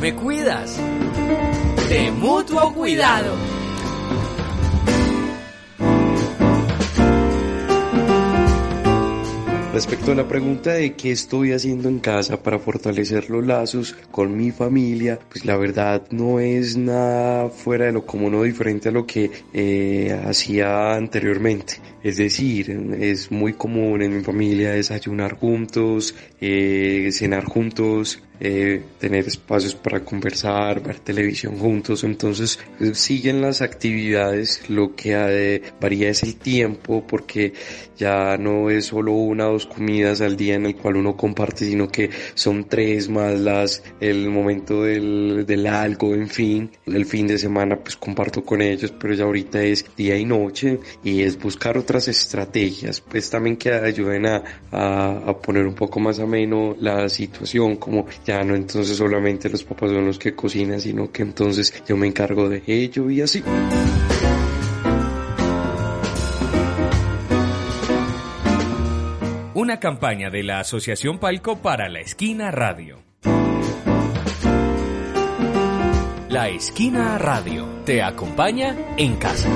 me cuidas. De mutuo cuidado. Respecto a la pregunta de qué estoy haciendo en casa para fortalecer los lazos con mi familia, pues la verdad no es nada fuera de lo común o diferente a lo que eh, hacía anteriormente. Es decir, es muy común en mi familia desayunar juntos, eh, cenar juntos, eh, tener espacios para conversar, ver televisión juntos. Entonces eh, siguen las actividades, lo que eh, varía es el tiempo porque ya no es solo una o dos comidas al día en el cual uno comparte, sino que son tres más las, el momento del, del algo, en fin. El fin de semana pues comparto con ellos, pero ya ahorita es día y noche y es buscar otras estrategias, pues también que ayuden a, a, a poner un poco más ameno la situación, como ya no entonces solamente los papás son los que cocinan, sino que entonces yo me encargo de ello y así. Una campaña de la Asociación Palco para la Esquina Radio. La Esquina Radio te acompaña en casa.